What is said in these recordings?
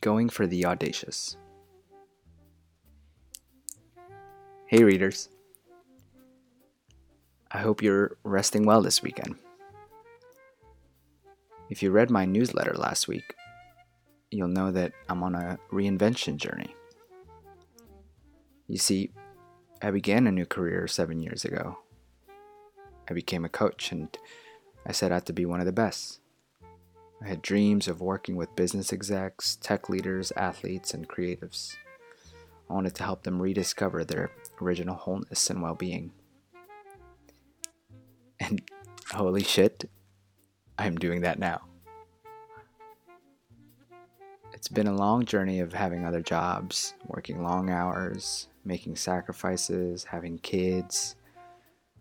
Going for the Audacious. Hey, readers. I hope you're resting well this weekend. If you read my newsletter last week, you'll know that I'm on a reinvention journey. You see, I began a new career seven years ago. I became a coach and I set out to be one of the best. I had dreams of working with business execs, tech leaders, athletes, and creatives. I wanted to help them rediscover their original wholeness and well being. And holy shit, I'm doing that now. It's been a long journey of having other jobs, working long hours, making sacrifices, having kids,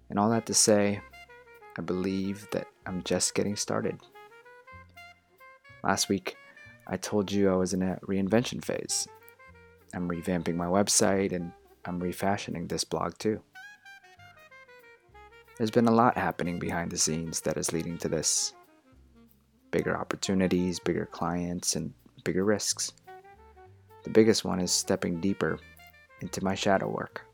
and all that to say, I believe that I'm just getting started. Last week, I told you I was in a reinvention phase. I'm revamping my website and I'm refashioning this blog too. There's been a lot happening behind the scenes that is leading to this bigger opportunities, bigger clients, and bigger risks. The biggest one is stepping deeper into my shadow work.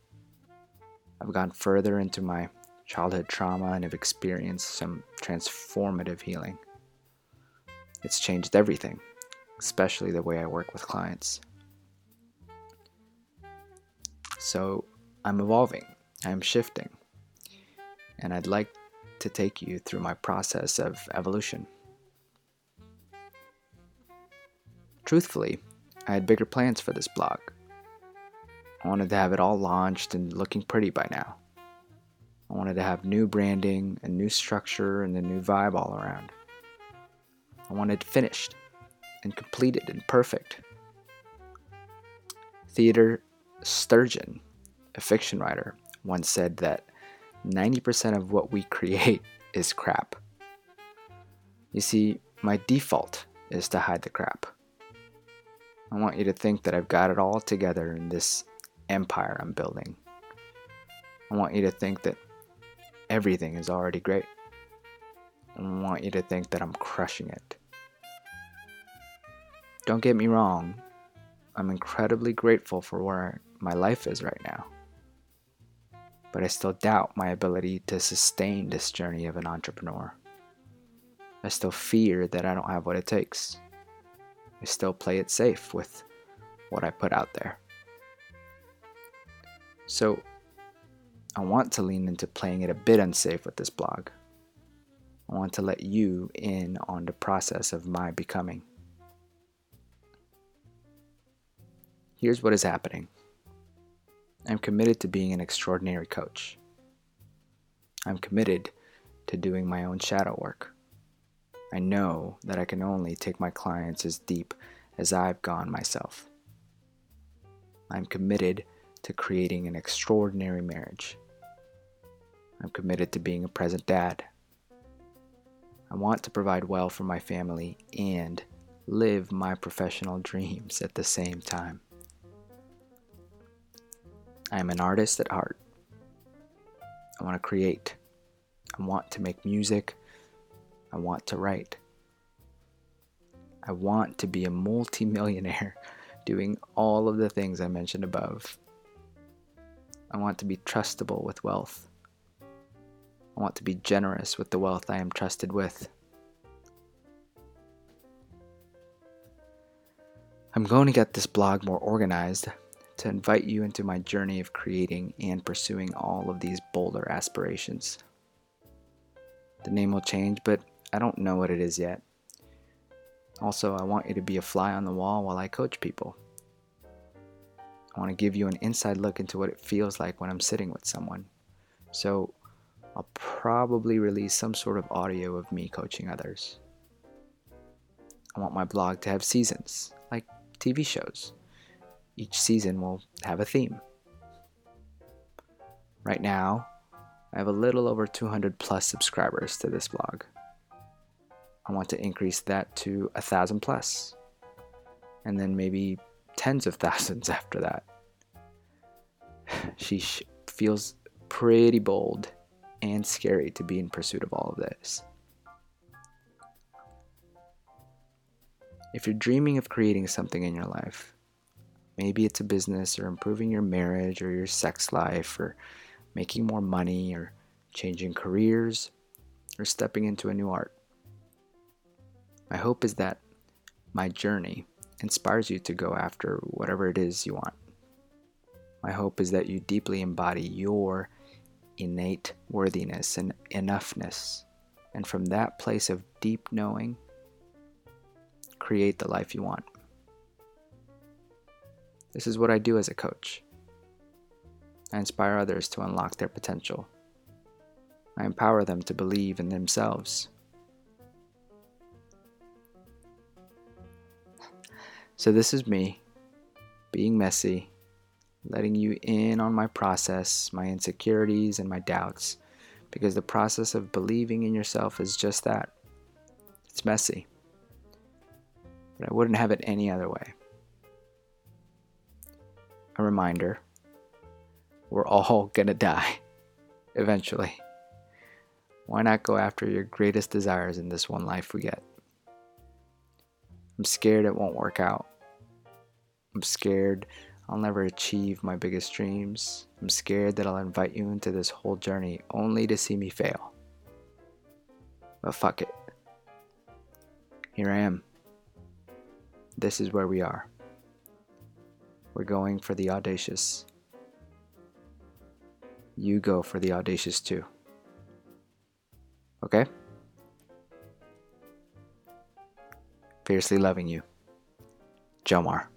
I've gone further into my childhood trauma and have experienced some transformative healing. It's changed everything, especially the way I work with clients. So I'm evolving, I'm shifting, and I'd like to take you through my process of evolution. Truthfully, I had bigger plans for this blog. I wanted to have it all launched and looking pretty by now. I wanted to have new branding and new structure and a new vibe all around. I want it finished and completed and perfect. Theodore Sturgeon, a fiction writer, once said that 90% of what we create is crap. You see, my default is to hide the crap. I want you to think that I've got it all together in this empire I'm building. I want you to think that everything is already great. I want you to think that I'm crushing it. Don't get me wrong, I'm incredibly grateful for where my life is right now. But I still doubt my ability to sustain this journey of an entrepreneur. I still fear that I don't have what it takes. I still play it safe with what I put out there. So, I want to lean into playing it a bit unsafe with this blog. I want to let you in on the process of my becoming. Here's what is happening I'm committed to being an extraordinary coach. I'm committed to doing my own shadow work. I know that I can only take my clients as deep as I've gone myself. I'm committed to creating an extraordinary marriage. I'm committed to being a present dad. I want to provide well for my family and live my professional dreams at the same time. I am an artist at heart. I want to create. I want to make music. I want to write. I want to be a multimillionaire doing all of the things I mentioned above. I want to be trustable with wealth. I want to be generous with the wealth I am trusted with. I'm going to get this blog more organized to invite you into my journey of creating and pursuing all of these bolder aspirations. The name will change, but I don't know what it is yet. Also, I want you to be a fly on the wall while I coach people. I want to give you an inside look into what it feels like when I'm sitting with someone. So, I'll probably release some sort of audio of me coaching others. I want my blog to have seasons, like TV shows each season will have a theme. Right now, I have a little over 200 plus subscribers to this blog. I want to increase that to a thousand plus, and then maybe tens of thousands after that. she sh- feels pretty bold and scary to be in pursuit of all of this. If you're dreaming of creating something in your life, maybe it's a business or improving your marriage or your sex life or making more money or changing careers or stepping into a new art. My hope is that my journey inspires you to go after whatever it is you want. My hope is that you deeply embody your innate worthiness and enoughness, and from that place of deep knowing, create the life you want. This is what I do as a coach. I inspire others to unlock their potential. I empower them to believe in themselves. So, this is me being messy, letting you in on my process, my insecurities, and my doubts, because the process of believing in yourself is just that it's messy. But I wouldn't have it any other way. Reminder we're all gonna die eventually. Why not go after your greatest desires in this one life we get? I'm scared it won't work out. I'm scared I'll never achieve my biggest dreams. I'm scared that I'll invite you into this whole journey only to see me fail. But fuck it. Here I am. This is where we are. We're going for the audacious. You go for the audacious too. Okay? Fiercely loving you. Jomar.